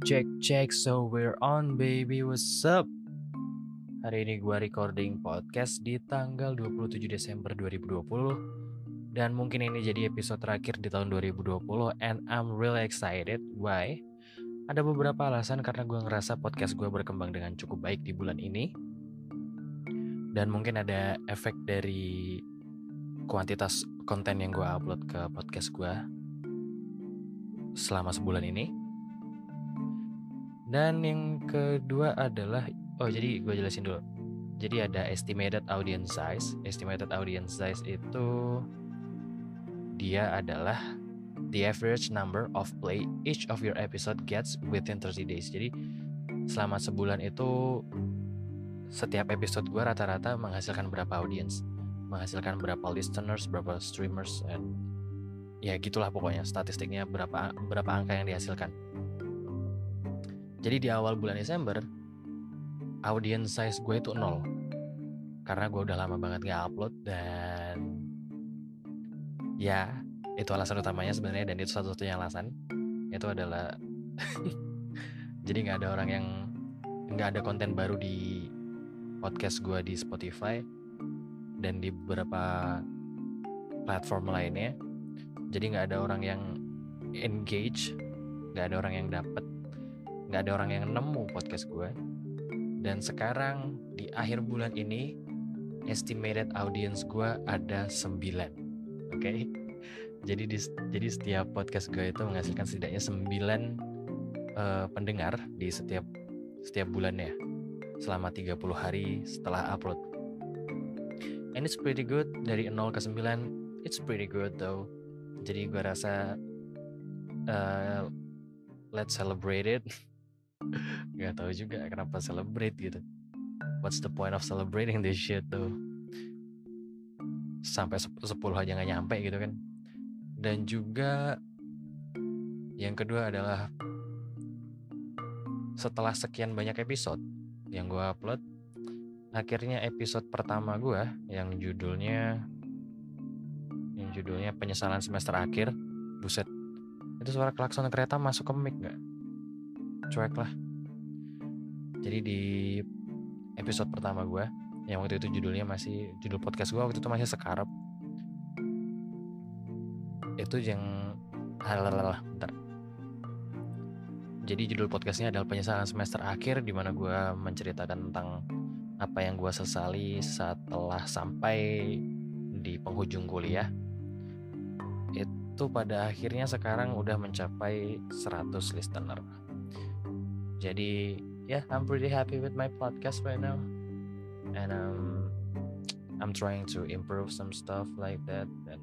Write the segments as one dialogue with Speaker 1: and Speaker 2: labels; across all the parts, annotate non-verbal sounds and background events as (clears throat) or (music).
Speaker 1: Check check so we're on baby what's up? Hari ini gue recording podcast di tanggal 27 Desember 2020 Dan mungkin ini jadi episode terakhir di tahun 2020 And I'm really excited. Why? Ada beberapa alasan karena gue ngerasa podcast gue berkembang dengan cukup baik di bulan ini. Dan mungkin ada efek dari kuantitas konten yang gue upload ke podcast gue selama sebulan ini dan yang kedua adalah oh jadi gue jelasin dulu. Jadi ada estimated audience size. Estimated audience size itu dia adalah the average number of play each of your episode gets within 30 days. Jadi selama sebulan itu setiap episode gue rata-rata menghasilkan berapa audience, menghasilkan berapa listeners, berapa streamers, and ya gitulah pokoknya statistiknya berapa berapa angka yang dihasilkan. Jadi di awal bulan Desember, audience size gue itu nol. Karena gue udah lama banget gak upload dan ya itu alasan utamanya sebenarnya dan itu satu-satunya alasan. Itu adalah (laughs) jadi nggak ada orang yang nggak ada konten baru di podcast gue di Spotify dan di beberapa platform lainnya. Jadi nggak ada orang yang engage nggak ada orang yang dapat nggak ada orang yang nemu podcast gue dan sekarang di akhir bulan ini estimated audience gue ada 9 oke? Okay? jadi di, jadi setiap podcast gue itu menghasilkan setidaknya 9 uh, eh, pendengar di setiap setiap bulannya. Selama 30 hari setelah upload. And it's pretty good. Dari 0 ke 9 it's pretty good though. Jadi gue rasa uh, let's celebrate it (laughs) nggak tahu juga kenapa celebrate gitu. What's the point of celebrating this shit tuh? Sampai 10 aja nggak nyampe gitu kan. Dan juga yang kedua adalah setelah sekian banyak episode yang gue upload akhirnya episode pertama gue yang judulnya yang judulnya penyesalan semester akhir buset itu suara klakson kereta masuk ke mic gak? Cuek lah. Jadi di episode pertama gue yang waktu itu judulnya masih judul podcast gue waktu itu masih sekarap itu yang halalah bentar. Jadi judul podcastnya adalah penyesalan semester akhir di mana gue menceritakan tentang apa yang gue sesali setelah sampai di penghujung kuliah. Itu pada akhirnya sekarang udah mencapai 100 listener jadi yeah I'm pretty happy with my podcast right now. And um I'm trying to improve some stuff like that dan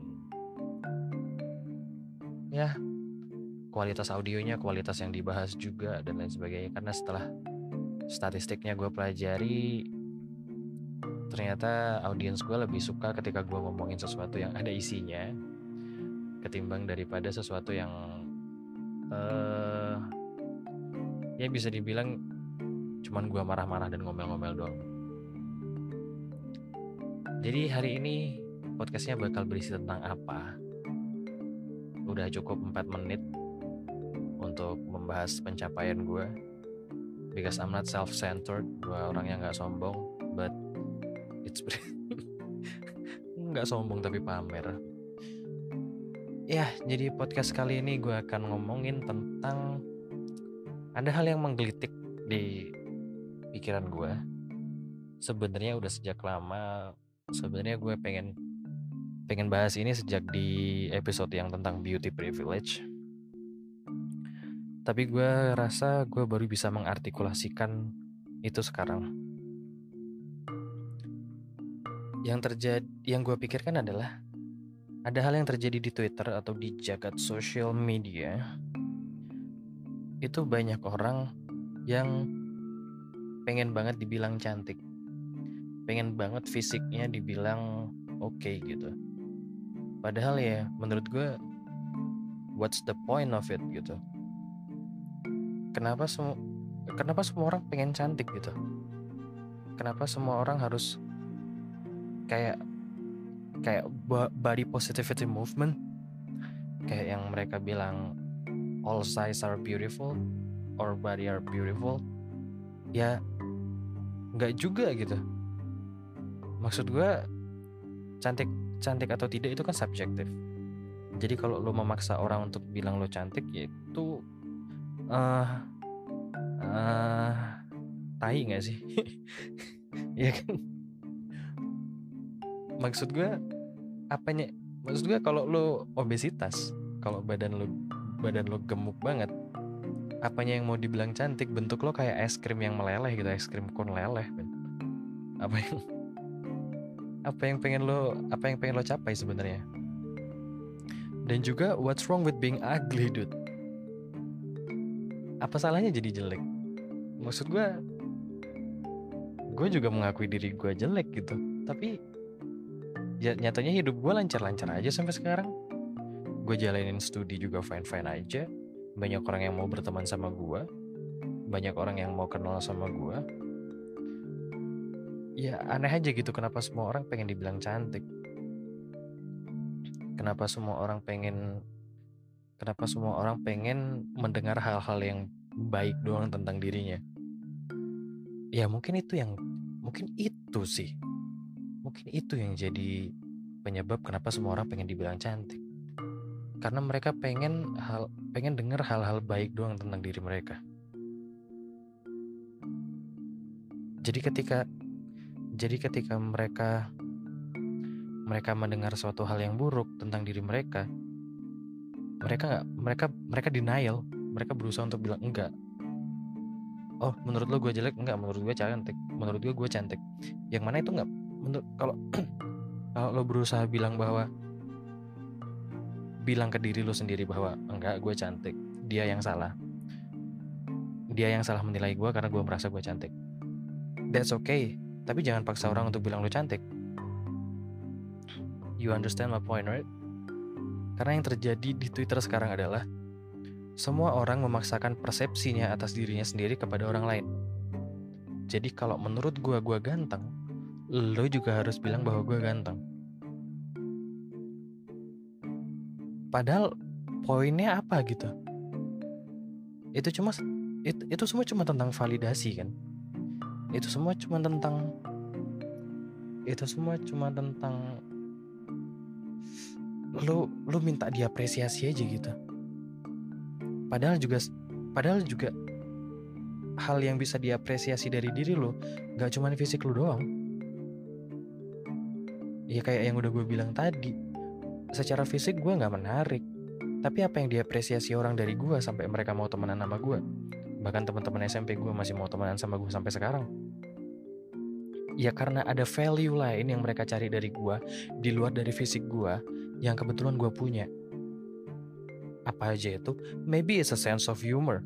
Speaker 1: ya kualitas audionya kualitas yang dibahas juga dan lain sebagainya. Karena setelah statistiknya gue pelajari ternyata audiens gue lebih suka ketika gue ngomongin sesuatu yang ada isinya ketimbang daripada sesuatu yang uh, ya bisa dibilang cuman gue marah-marah dan ngomel-ngomel doang. Jadi hari ini podcastnya bakal berisi tentang apa? Udah cukup 4 menit untuk membahas pencapaian gue because I'm not self-centered gue orang yang gak sombong but it's (laughs) nggak sombong tapi pamer. Ya jadi podcast kali ini gue akan ngomongin tentang ada hal yang menggelitik di pikiran gue sebenarnya udah sejak lama sebenarnya gue pengen pengen bahas ini sejak di episode yang tentang beauty privilege. Tapi gue rasa gue baru bisa mengartikulasikan itu sekarang. Yang terjadi yang gue pikirkan adalah ada hal yang terjadi di Twitter atau di jagat sosial media itu banyak orang yang pengen banget dibilang cantik. Pengen banget fisiknya dibilang oke okay gitu. Padahal ya menurut gue what's the point of it gitu? Kenapa semua kenapa semua orang pengen cantik gitu? Kenapa semua orang harus kayak kayak body positivity movement? Kayak yang mereka bilang all size are beautiful or body are beautiful ya nggak juga gitu. Maksud gue cantik cantik atau tidak itu kan subjektif. Jadi kalau lo memaksa orang untuk bilang lo cantik ya itu uh, uh, tai nggak sih? (laughs) Ya kan? Maksud gue apanya? Maksud gue kalau lo obesitas kalau badan lo badan lo gemuk banget apanya yang mau dibilang cantik bentuk lo kayak es krim yang meleleh gitu es krim kon leleh apa yang apa yang pengen lo apa yang pengen lo capai sebenarnya? Dan juga what's wrong with being ugly dude? Apa salahnya jadi jelek? Maksud gue gue juga mengakui diri gue jelek gitu. Tapi ya, nyatanya hidup gue lancar-lancar aja sampai sekarang gue jalanin studi juga fine-fine aja. Banyak orang yang mau berteman sama gue banyak orang yang mau kenal sama gue ya aneh aja gitu kenapa semua orang pengen dibilang cantik. Kenapa semua orang pengen kenapa semua orang pengen mendengar hal-hal yang baik doang tentang dirinya? Ya mungkin itu yang mungkin itu sih. Mungkin itu yang jadi penyebab kenapa semua orang pengen dibilang cantik karena mereka pengen hal pengen dengar hal-hal baik doang tentang diri mereka jadi ketika jadi ketika mereka mereka mendengar suatu hal yang buruk tentang diri mereka, mereka nggak mereka mereka denial, mereka berusaha untuk bilang enggak. Oh, menurut lo gue jelek? Enggak, menurut gue cantik. Menurut gue gue cantik. Yang mana itu enggak? Menurut kalau (clears throat) kalau lo berusaha bilang bahwa bilang ke diri lo sendiri bahwa enggak gue cantik, dia yang salah. Dia yang salah menilai gue karena gue merasa gue cantik. That's okay tapi jangan paksa orang untuk bilang lu cantik. You understand my point, right? Karena yang terjadi di Twitter sekarang adalah semua orang memaksakan persepsinya atas dirinya sendiri kepada orang lain. Jadi kalau menurut gua gua ganteng, lo juga harus bilang bahwa gua ganteng. Padahal poinnya apa gitu? Itu cuma itu, itu semua cuma tentang validasi kan? Itu semua cuma tentang itu semua cuma tentang lu lu minta diapresiasi aja gitu. Padahal juga padahal juga hal yang bisa diapresiasi dari diri lo gak cuma fisik lu doang. Ya kayak yang udah gue bilang tadi secara fisik gue nggak menarik. Tapi apa yang diapresiasi orang dari gue sampai mereka mau temenan sama gue? Bahkan teman-teman SMP gue masih mau temenan sama gue sampai sekarang. Ya karena ada value lain yang mereka cari dari gue di luar dari fisik gue yang kebetulan gue punya. Apa aja itu? Maybe it's a sense of humor.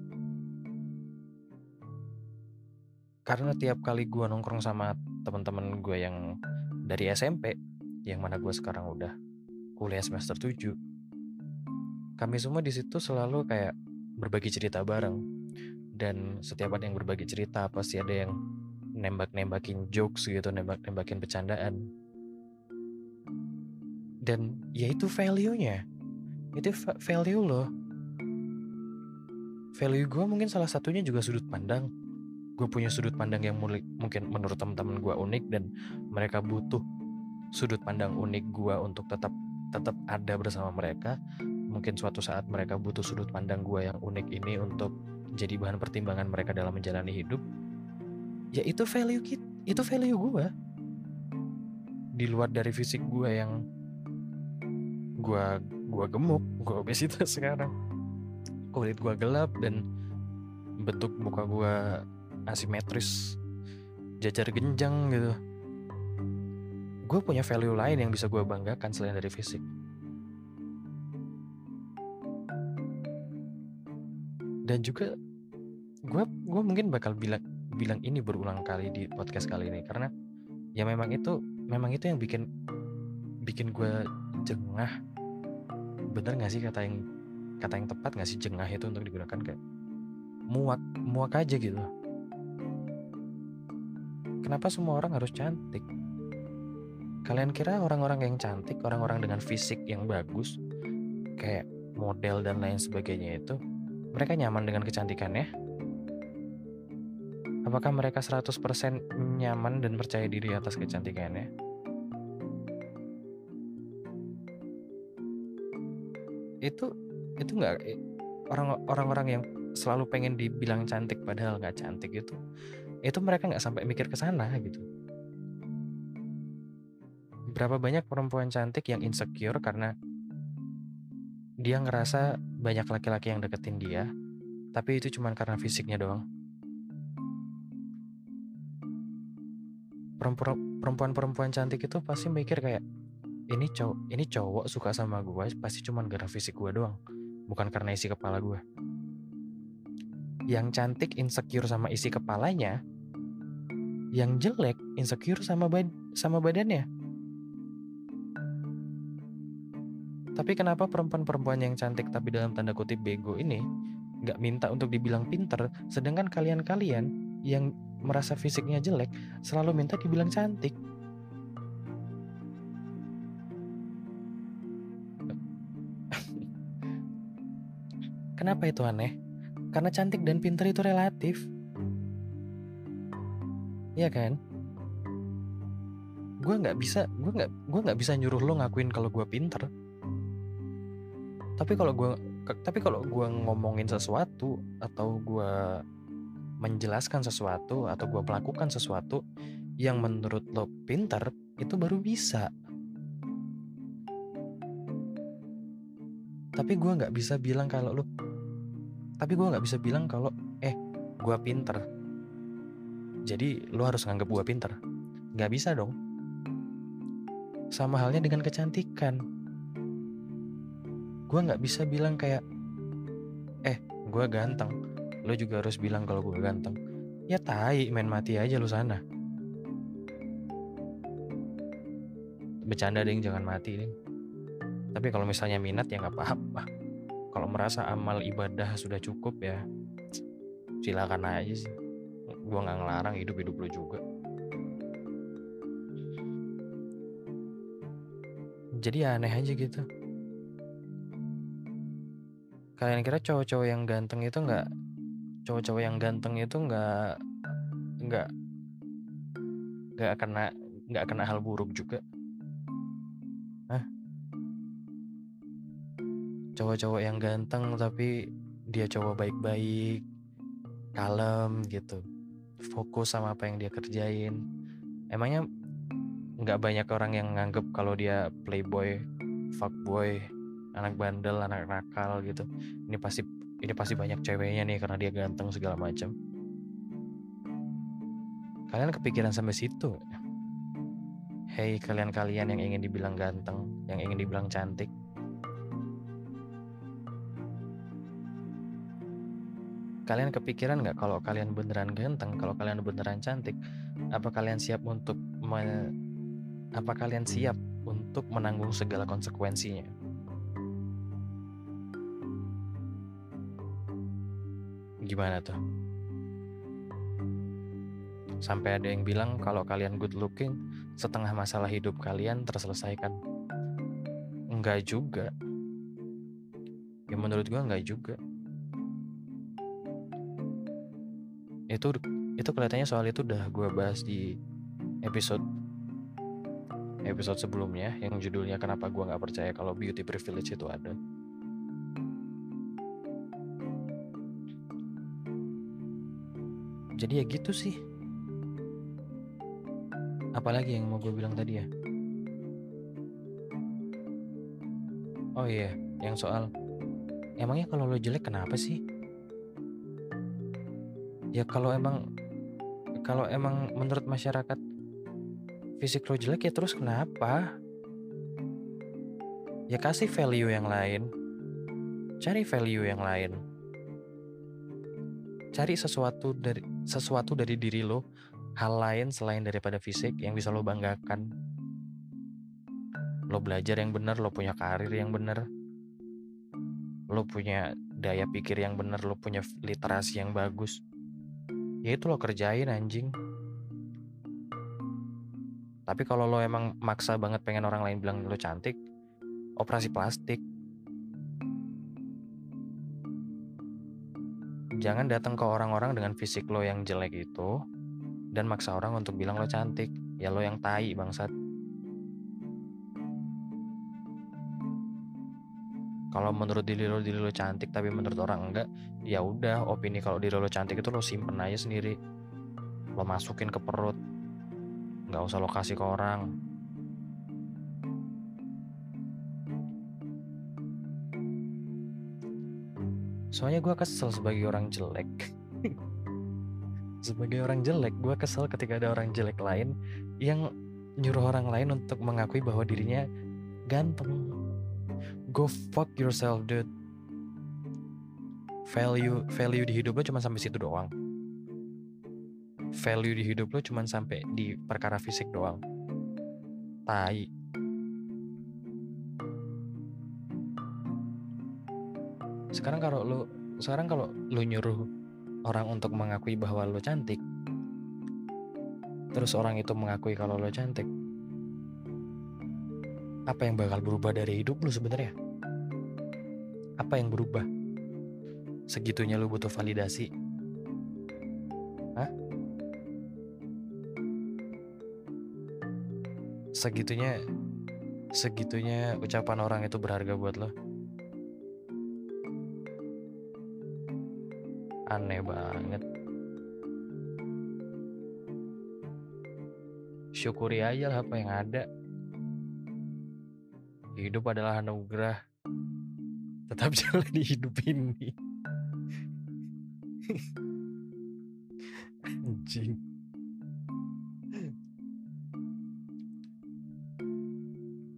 Speaker 1: Karena tiap kali gue nongkrong sama teman-teman gue yang dari SMP yang mana gue sekarang udah kuliah semester 7 kami semua di situ selalu kayak berbagi cerita bareng dan setiap ada yang berbagi cerita pasti ada yang nembak-nembakin jokes gitu, nembak-nembakin bercandaan. Dan ya itu value-nya. Itu value loh. Value gue mungkin salah satunya juga sudut pandang. Gue punya sudut pandang yang mungkin menurut teman-teman gue unik dan mereka butuh sudut pandang unik gue untuk tetap tetap ada bersama mereka. Mungkin suatu saat mereka butuh sudut pandang gue yang unik ini untuk jadi bahan pertimbangan mereka dalam menjalani hidup. Ya itu value kita itu value gue di luar dari fisik gue yang gue gue gemuk gue obesitas sekarang. Kulit gue gelap dan bentuk muka gue asimetris jajar genjang gitu gue punya value lain yang bisa gue banggakan selain dari fisik. Dan juga gue gue mungkin bakal bilang bilang ini berulang kali di podcast kali ini. Karena ya memang itu memang itu yang bikin bikin gue jengah. Bener gak sih kata yang kata yang tepat gak sih? Jengah itu untuk digunakan kayak muak muak aja gitu. Kenapa semua orang harus cantik kalian kira orang-orang yang cantik orang-orang dengan fisik yang bagus kayak model dan lain sebagainya itu mereka nyaman dengan kecantikannya Apakah mereka 100% nyaman dan percaya diri atas kecantikannya? Itu itu nggak orang orang-orang yang selalu pengen dibilang cantik padahal nggak cantik itu itu mereka nggak sampai mikir ke sana gitu. Berapa banyak perempuan cantik yang insecure karena dia ngerasa banyak laki-laki yang deketin dia, tapi itu cuma karena fisiknya doang. Perempuan-perempuan cantik itu pasti mikir kayak ini cowok ini cowok suka sama gue pasti cuma gara fisik gue doang bukan karena isi kepala gue yang cantik insecure sama isi kepalanya yang jelek insecure sama bad sama badannya tapi kenapa perempuan-perempuan yang cantik tapi dalam tanda kutip bego ini nggak minta untuk dibilang pinter sedangkan kalian-kalian yang merasa fisiknya jelek selalu minta dibilang cantik (laughs) Kenapa itu aneh? Karena cantik dan pinter itu relatif. Iya kan? Gue nggak bisa, gue nggak, gue nggak bisa nyuruh lo ngakuin kalau gue pinter. Tapi kalau gue, tapi kalau gue ngomongin sesuatu atau gue menjelaskan sesuatu atau gue melakukan sesuatu yang menurut lo pinter itu baru bisa. Tapi gue nggak bisa bilang kalau lo tapi gue nggak bisa bilang kalau eh gue pinter. Jadi lo harus nganggap gue pinter. Nggak bisa dong. Sama halnya dengan kecantikan gue nggak bisa bilang kayak eh gue ganteng. Lo juga harus bilang kalau gue ganteng. Ya tai main mati aja lo sana. Bercanda ding. Jangan mati ding. Tapi kalau misalnya minat ya nggak apa-apa. Kalau merasa amal ibadah sudah cukup ya silakan aja sih. Gue nggak ngelarang hidup hidup lo juga. Jadi aneh aja gitu kalian kira cowok-cowok yang ganteng itu nggak cowok-cowok yang ganteng itu nggak nggak nggak kena nggak kena hal buruk juga? Cowok-cowok yang ganteng tapi dia cowok baik-baik kalem gitu fokus sama apa yang dia kerjain. Emangnya nggak banyak orang yang nganggep kalau dia playboy fuckboy anak bandel anak nakal gitu. Ini pasti ini pasti banyak ceweknya nih karena dia ganteng segala macam kalian kepikiran sampai situ? Hei kalian-kalian yang ingin dibilang ganteng yang ingin dibilang cantik. Kalian kepikiran nggak kalau kalian beneran ganteng, kalau kalian beneran cantik, apa kalian siap untuk me, apa kalian siap untuk menanggung segala konsekuensinya? Gimana tuh? Sampai ada yang bilang kalau kalian good looking, setengah masalah hidup kalian terselesaikan. Enggak juga. Ya menurut gua enggak juga. itu itu kelihatannya soal itu udah gue bahas di episode episode sebelumnya yang judulnya kenapa gue nggak percaya kalau beauty privilege itu ada jadi ya gitu sih. Apalagi yang mau gue bilang tadi ya? Oh iya yang soal emangnya kalau lo jelek kenapa sih? Ya kalau emang kalau emang menurut masyarakat fisik lo jelek ya terus kenapa? Ya kasih value yang lain. Cari value yang lain. Cari sesuatu dari sesuatu dari diri lo hal lain selain daripada fisik yang bisa lo banggakan. Lo belajar yang benar lo punya karir yang benar. Lo punya daya pikir yang benar lo punya literasi yang bagus. Ya itu lo kerjain anjing. Tapi kalau lo emang maksa banget pengen orang lain bilang lo cantik operasi plastik jangan datang ke orang-orang dengan fisik lo yang jelek itu dan maksa orang untuk bilang lo cantik. Ya lo yang tai bangsat. Kalau menurut diri lo diri lo cantik tapi menurut orang enggak ya udah opini kalau diri lo cantik itu lo simpen aja sendiri. Lo masukin ke perut. Nggak usah lo kasih ke orang soalnya gue kesel sebagai orang jelek. Sebagai orang jelek gue kesel ketika ada orang jelek lain yang nyuruh orang lain untuk mengakui bahwa dirinya ganteng. Go fuck yourself dude. Value value di hidup lo cuma sampai situ doang. Value di hidup lo cuma sampai di perkara fisik doang. Tai sekarang kalau lo sekarang kalau lo nyuruh orang untuk mengakui bahwa lo cantik terus orang itu mengakui kalau lo cantik apa yang bakal berubah dari hidup lo sebenarnya? Apa yang berubah? Segitunya lo butuh validasi. Hah? segitunya segitunya ucapan orang itu berharga buat lo aneh banget. Syukuri aja lah apa yang ada. Hidup adalah anugerah. Tetap (laughs) jalan di hidup ini. (laughs) Anjing.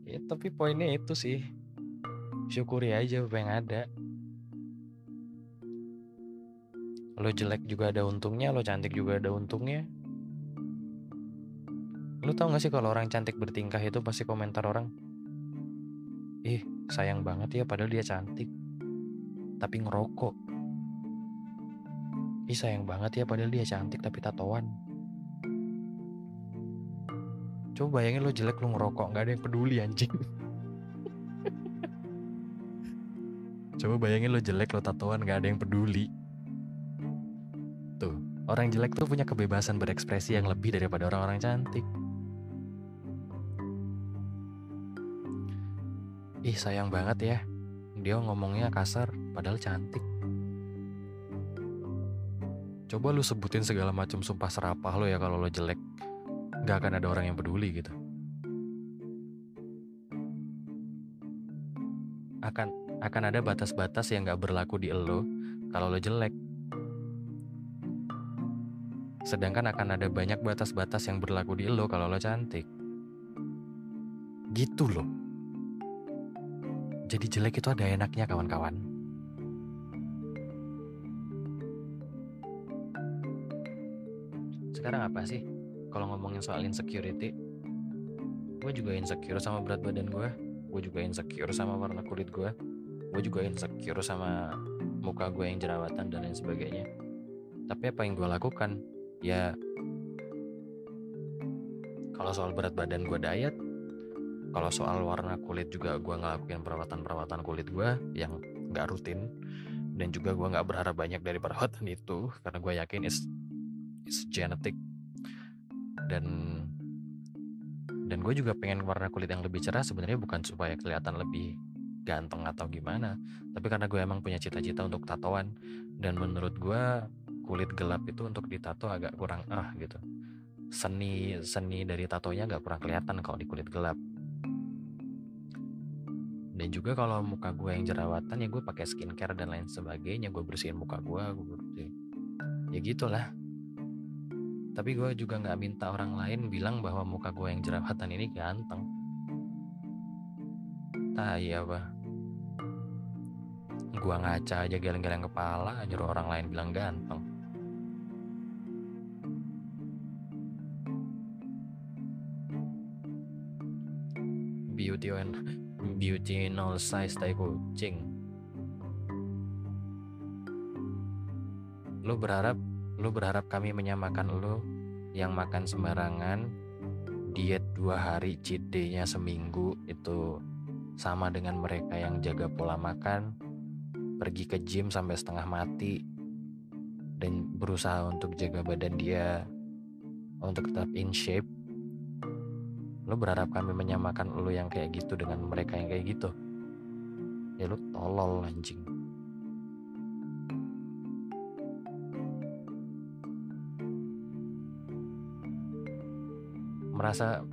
Speaker 1: Ya tapi poinnya itu sih. Syukuri aja apa yang ada lo jelek juga ada untungnya lo cantik juga ada untungnya. Lo tau gak sih kalau orang cantik bertingkah itu pasti komentar orang ih sayang banget ya padahal dia cantik tapi ngerokok. Ih sayang banget ya padahal dia cantik tapi tatoan. Coba bayangin lo jelek lo ngerokok nggak ada yang peduli anjing. (laughs) Coba bayangin lo jelek lo tatoan nggak ada yang peduli orang jelek tuh punya kebebasan berekspresi yang lebih daripada orang-orang cantik. Ih, sayang banget ya. Dia ngomongnya kasar, padahal cantik. Coba lu sebutin segala macam sumpah serapah lo ya kalau lo jelek. Gak akan ada orang yang peduli gitu. Akan akan ada batas-batas yang gak berlaku di lo kalau lo jelek. Sedangkan akan ada banyak batas-batas yang berlaku di lo kalau lo cantik. Gitu loh. Jadi jelek itu ada enaknya kawan-kawan. Sekarang apa sih? Kalau ngomongin soal insecurity, gue juga insecure sama berat badan gue. Gue juga insecure sama warna kulit gue. Gue juga insecure sama muka gue yang jerawatan dan lain sebagainya. Tapi apa yang gue lakukan? Ya kalau soal berat badan gue diet kalau soal warna kulit juga gue ngelakuin perawatan-perawatan kulit gue yang nggak rutin dan juga gue nggak berharap banyak dari perawatan itu karena gue yakin is is genetic. Dan dan gue juga pengen warna kulit yang lebih cerah sebenarnya bukan supaya kelihatan lebih ganteng atau gimana tapi karena gue emang punya cita-cita untuk tatoan dan menurut gue kulit gelap itu untuk ditato agak kurang ah gitu. Seni seni dari tatonya agak kurang kelihatan kalau di kulit gelap. Dan juga kalau muka gue yang jerawatan ya gue pakai skincare dan lain sebagainya. Gue bersihin muka gue gue bersihin. Ya gitulah. Tapi gue juga nggak minta orang lain bilang bahwa muka gue yang jerawatan ini ganteng. Tai apa gue ngaca aja geleng-geleng kepala nyuruh orang lain bilang ganteng beauty and beauty in all size tai kucing lu berharap lu berharap kami menyamakan lu yang makan sembarangan diet dua hari cheat day-nya seminggu itu sama dengan mereka yang jaga pola makan pergi ke gym sampai setengah mati dan berusaha untuk jaga badan dia untuk tetap in shape lo berharap kami menyamakan lo yang kayak gitu dengan mereka yang kayak gitu? Ya lo tolol anjing. Merasa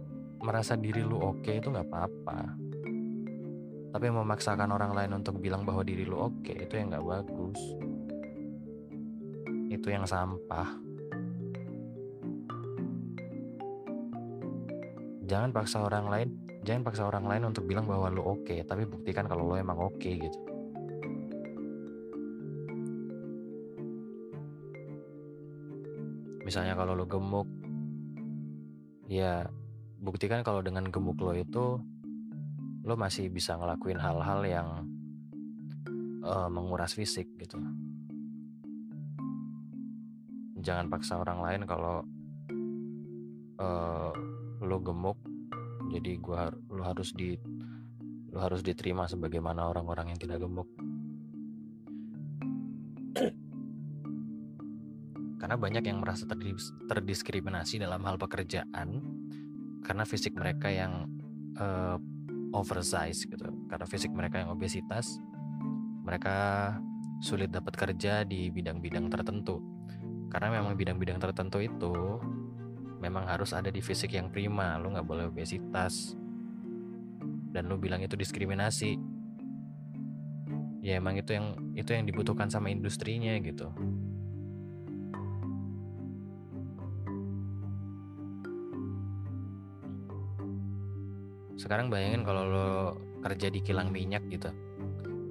Speaker 1: merasa diri lu oke itu nggak apa-apa. Tapi memaksakan orang lain untuk bilang bahwa diri lu oke itu yang nggak bagus. Itu yang sampah jangan paksa orang lain jangan paksa orang lain untuk bilang bahwa lo oke okay, tapi buktikan kalau lo emang oke okay, gitu. Misalnya kalau lo gemuk ya buktikan kalau dengan gemuk lo itu lo masih bisa ngelakuin hal-hal yang uh, menguras fisik gitu. Jangan paksa orang lain kalau uh, lo gemuk jadi gua lo harus di lo harus diterima sebagaimana orang-orang yang tidak gemuk. Karena banyak yang merasa terdiskriminasi dalam hal pekerjaan karena fisik mereka yang uh, oversize gitu. Karena fisik mereka yang obesitas mereka sulit dapat kerja di bidang-bidang tertentu. Karena memang bidang-bidang tertentu itu memang harus ada di fisik yang prima lu nggak boleh obesitas. Dan lu bilang itu diskriminasi. Ya emang itu yang itu yang dibutuhkan sama industrinya gitu. Sekarang bayangin kalau lo kerja di kilang minyak gitu.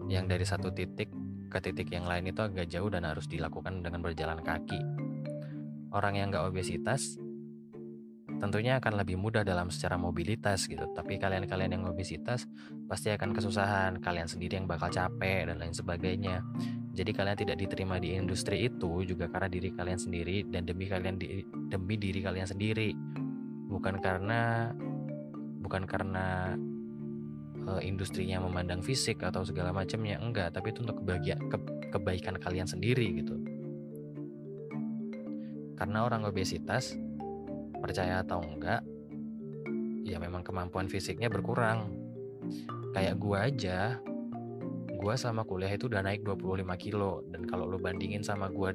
Speaker 1: Yang dari satu titik ke titik yang lain itu agak jauh dan harus dilakukan dengan berjalan kaki. Orang yang nggak obesitas tentunya akan lebih mudah dalam secara mobilitas gitu. Tapi kalian-kalian yang obesitas pasti akan kesusahan, kalian sendiri yang bakal capek dan lain sebagainya. Jadi kalian tidak diterima di industri itu juga karena diri kalian sendiri dan demi kalian di, demi diri kalian sendiri. Bukan karena bukan karena uh, industrinya memandang fisik atau segala macamnya enggak, tapi itu untuk kebahagiaan ke, kebaikan kalian sendiri gitu. Karena orang obesitas percaya atau enggak ya memang kemampuan fisiknya berkurang. Kayak gua aja gua sama kuliah itu udah naik 25 kilo. Dan kalau lo bandingin sama gua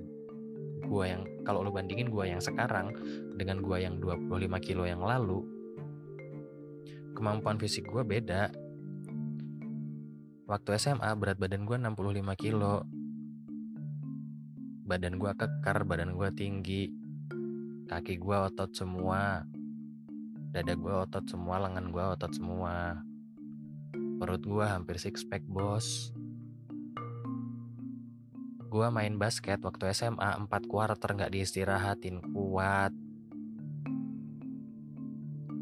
Speaker 1: gua yang kalau lo bandingin gua yang sekarang dengan gua yang 25 kilo yang lalu kemampuan fisik gua beda. Waktu SMA berat badan gua 65 kilo. Badan gua kekar badan gua tinggi kaki gue otot semua. Dada gue otot semua lengan gue otot semua. Perut gue hampir six pack bos. Gue main basket waktu SMA 4 quarter nggak diistirahatin kuat.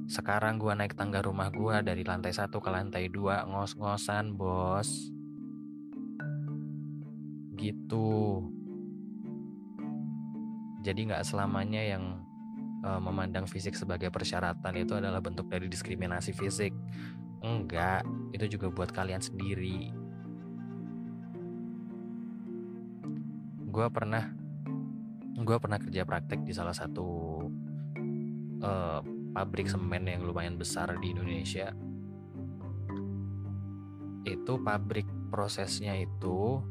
Speaker 1: Sekarang gue naik tangga rumah gue dari lantai satu ke lantai dua ngos-ngosan bos. Gitu jadi nggak selamanya yang uh, memandang fisik sebagai persyaratan itu adalah bentuk dari diskriminasi fisik. Enggak itu juga buat kalian sendiri. Gue pernah gue pernah kerja praktek di salah satu uh, pabrik semen yang lumayan besar di Indonesia. Itu pabrik prosesnya itu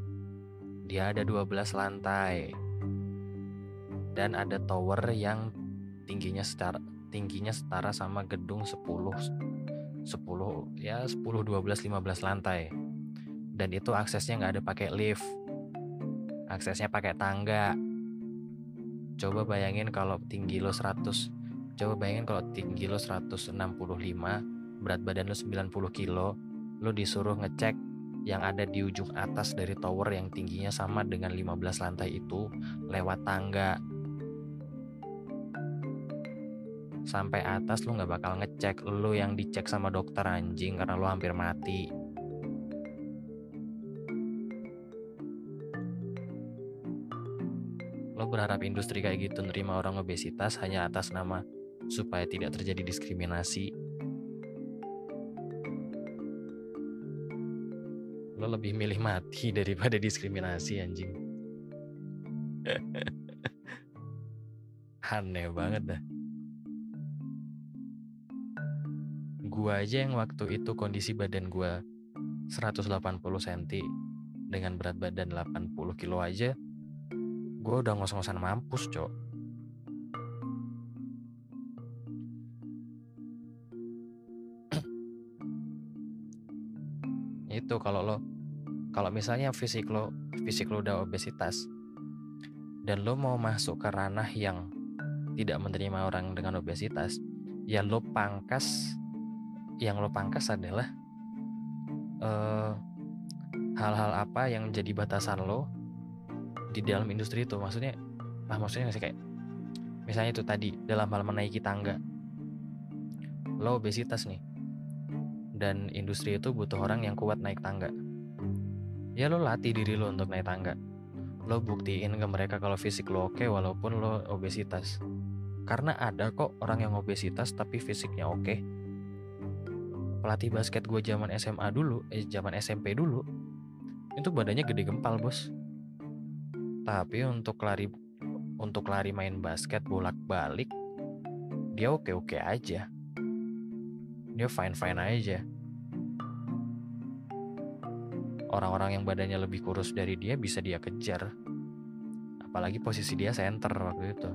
Speaker 1: dia ada 12 lantai dan ada tower yang tingginya setara tingginya setara sama gedung 10 10 ya 10 12 15 lantai. Dan itu aksesnya nggak ada pakai lift. Aksesnya pakai tangga. Coba bayangin kalau tinggi lo 100 coba bayangin kalau tinggi lo 165 berat badan lo 90 kilo lo disuruh ngecek yang ada di ujung atas dari tower yang tingginya sama dengan 15 lantai itu lewat tangga sampai atas lu nggak bakal ngecek lu yang dicek sama dokter anjing karena lu hampir mati. Lo berharap industri kayak gitu nerima orang obesitas hanya atas nama supaya tidak terjadi diskriminasi? Lo lebih milih mati (laughs) daripada diskriminasi anjing. (laughs) Aneh banget dah. Gua aja yang waktu itu kondisi badan gua 180 cm dengan berat badan 80 kilo aja gue udah ngos-ngosan mampus cok. (clears throat) Itu kalau lo kalau misalnya fisik lo fisik lo udah obesitas dan lo mau masuk ke ranah yang tidak menerima orang dengan obesitas ya lo pangkas yang lo pangkas adalah eh, hal-hal apa yang jadi batasan lo di dalam industri itu? Maksudnya ah maksudnya sih? Kayak misalnya itu tadi dalam hal menaiki tangga. Lo obesitas nih dan industri itu butuh orang yang kuat naik tangga. Ya lo latih diri lo untuk naik tangga. Lo buktiin ke mereka kalau fisik lo oke walaupun lo obesitas. Karena ada kok orang yang obesitas tapi fisiknya oke pelatih basket gue zaman SMA dulu eh zaman SMP dulu itu badannya gede gempal bos tapi untuk lari untuk lari main basket bolak-balik dia oke-oke aja. Dia fine-fine aja. Orang-orang yang badannya lebih kurus dari dia bisa dia kejar. Apalagi posisi dia center waktu itu.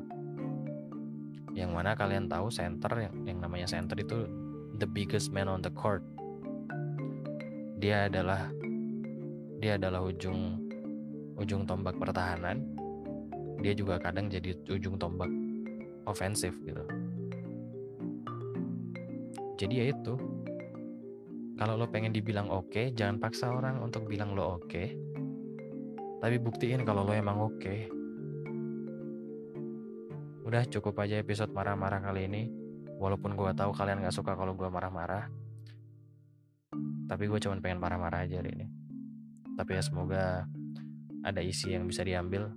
Speaker 1: Yang mana kalian tahu center yang, yang namanya center itu the biggest man on the court. Dia adalah dia adalah ujung ujung tombak pertahanan. Dia juga kadang jadi ujung tombak ofensif gitu. Jadi ya itu. Kalau lo pengen dibilang oke okay, jangan paksa orang untuk bilang lo oke. Okay, tapi buktiin kalau lo emang oke. Okay. udah cukup aja episode marah-marah kali ini walaupun gue tahu kalian gak suka kalau gue marah-marah tapi gue cuma pengen marah-marah aja hari ini. Tapi ya semoga ada isi yang bisa diambil.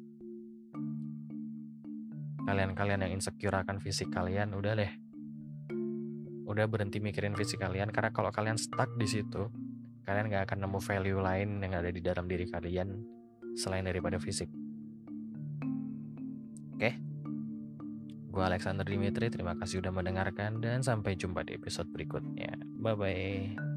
Speaker 1: Kalian-kalian yang insecure akan fisik kalian udah deh. Udah berhenti mikirin fisik kalian karena kalau kalian stuck di situ kalian gak akan nemu value lain yang ada di dalam diri kalian selain daripada fisik. Oke gue Alexander Dimitri terima kasih udah mendengarkan dan sampai jumpa di episode berikutnya. Bye bye